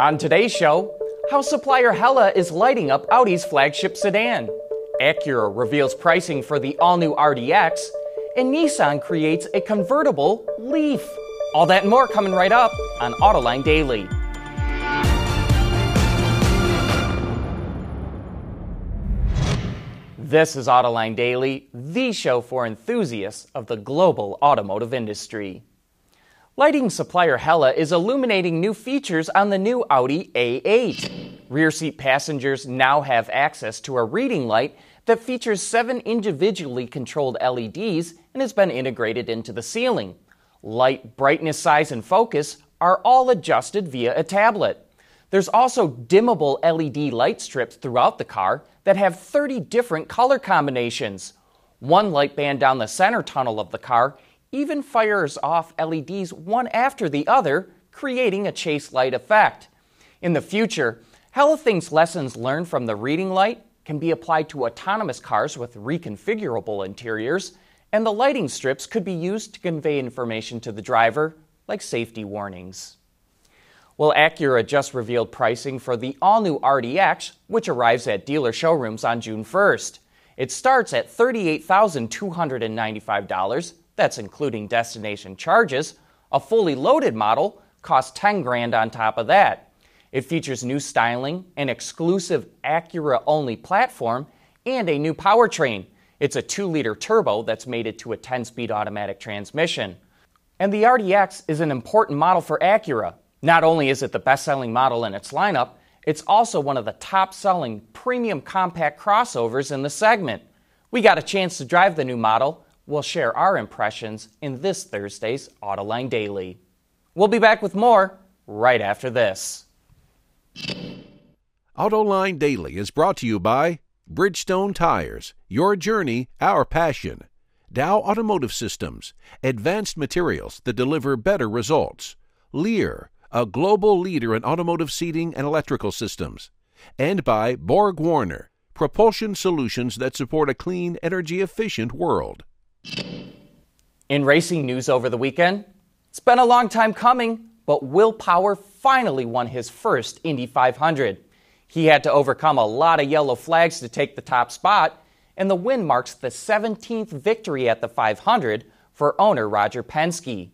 On today's show, how supplier Hella is lighting up Audi's flagship sedan. Acura reveals pricing for the all new RDX, and Nissan creates a convertible Leaf. All that and more coming right up on Autoline Daily. This is Autoline Daily, the show for enthusiasts of the global automotive industry. Lighting supplier Hella is illuminating new features on the new Audi A8. Rear seat passengers now have access to a reading light that features seven individually controlled LEDs and has been integrated into the ceiling. Light, brightness, size, and focus are all adjusted via a tablet. There's also dimmable LED light strips throughout the car that have 30 different color combinations. One light band down the center tunnel of the car even fires off LEDs one after the other, creating a chase light effect. In the future, Hella thinks lessons learned from the reading light can be applied to autonomous cars with reconfigurable interiors, and the lighting strips could be used to convey information to the driver, like safety warnings. Well, Acura just revealed pricing for the all new RDX, which arrives at dealer showrooms on June 1st. It starts at $38,295 that's including destination charges. A fully loaded model costs 10 grand on top of that. It features new styling, an exclusive Acura only platform, and a new powertrain. It's a 2 liter turbo that's mated to a 10 speed automatic transmission. And the RDX is an important model for Acura. Not only is it the best selling model in its lineup, it's also one of the top selling premium compact crossovers in the segment. We got a chance to drive the new model We'll share our impressions in this Thursday's Autoline Daily. We'll be back with more right after this. Autoline Daily is brought to you by Bridgestone Tires, your journey, our passion. Dow Automotive Systems, advanced materials that deliver better results. Lear, a global leader in automotive seating and electrical systems. And by Borg Warner, propulsion solutions that support a clean, energy efficient world. In racing news over the weekend, it's been a long time coming, but Will Power finally won his first Indy 500. He had to overcome a lot of yellow flags to take the top spot, and the win marks the 17th victory at the 500 for owner Roger Penske.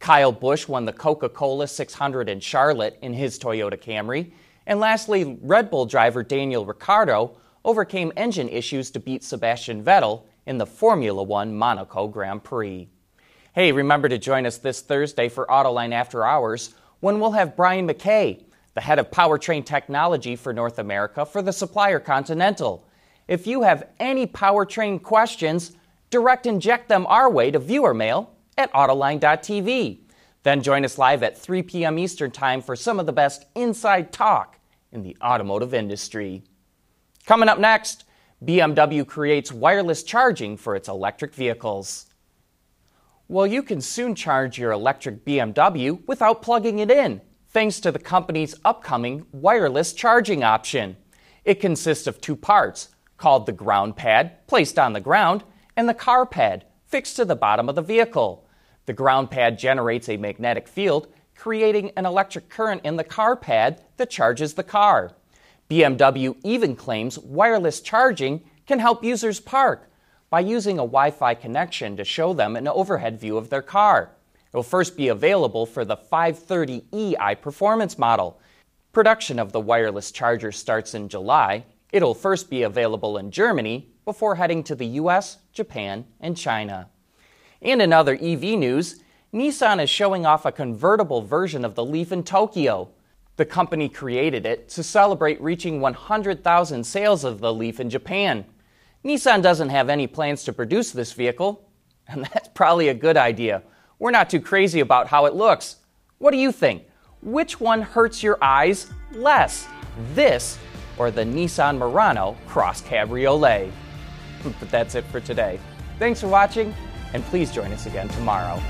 Kyle Busch won the Coca Cola 600 in Charlotte in his Toyota Camry. And lastly, Red Bull driver Daniel Ricciardo overcame engine issues to beat Sebastian Vettel in the Formula One Monaco Grand Prix. Hey, remember to join us this Thursday for Autoline After Hours when we'll have Brian McKay, the head of powertrain technology for North America for the supplier Continental. If you have any powertrain questions, direct inject them our way to viewer mail at Autoline.tv. Then join us live at 3 p.m. Eastern Time for some of the best inside talk in the automotive industry. Coming up next, BMW creates wireless charging for its electric vehicles. Well, you can soon charge your electric BMW without plugging it in, thanks to the company's upcoming wireless charging option. It consists of two parts, called the ground pad, placed on the ground, and the car pad, fixed to the bottom of the vehicle. The ground pad generates a magnetic field, creating an electric current in the car pad that charges the car. BMW even claims wireless charging can help users park by using a Wi Fi connection to show them an overhead view of their car. It will first be available for the 530e i performance model. Production of the wireless charger starts in July. It'll first be available in Germany before heading to the US, Japan, and China. And in other EV news, Nissan is showing off a convertible version of the Leaf in Tokyo. The company created it to celebrate reaching 100,000 sales of the Leaf in Japan. Nissan doesn't have any plans to produce this vehicle, and that's probably a good idea. We're not too crazy about how it looks. What do you think? Which one hurts your eyes less? This or the Nissan Murano Cross Cabriolet? But that's it for today. Thanks for watching, and please join us again tomorrow.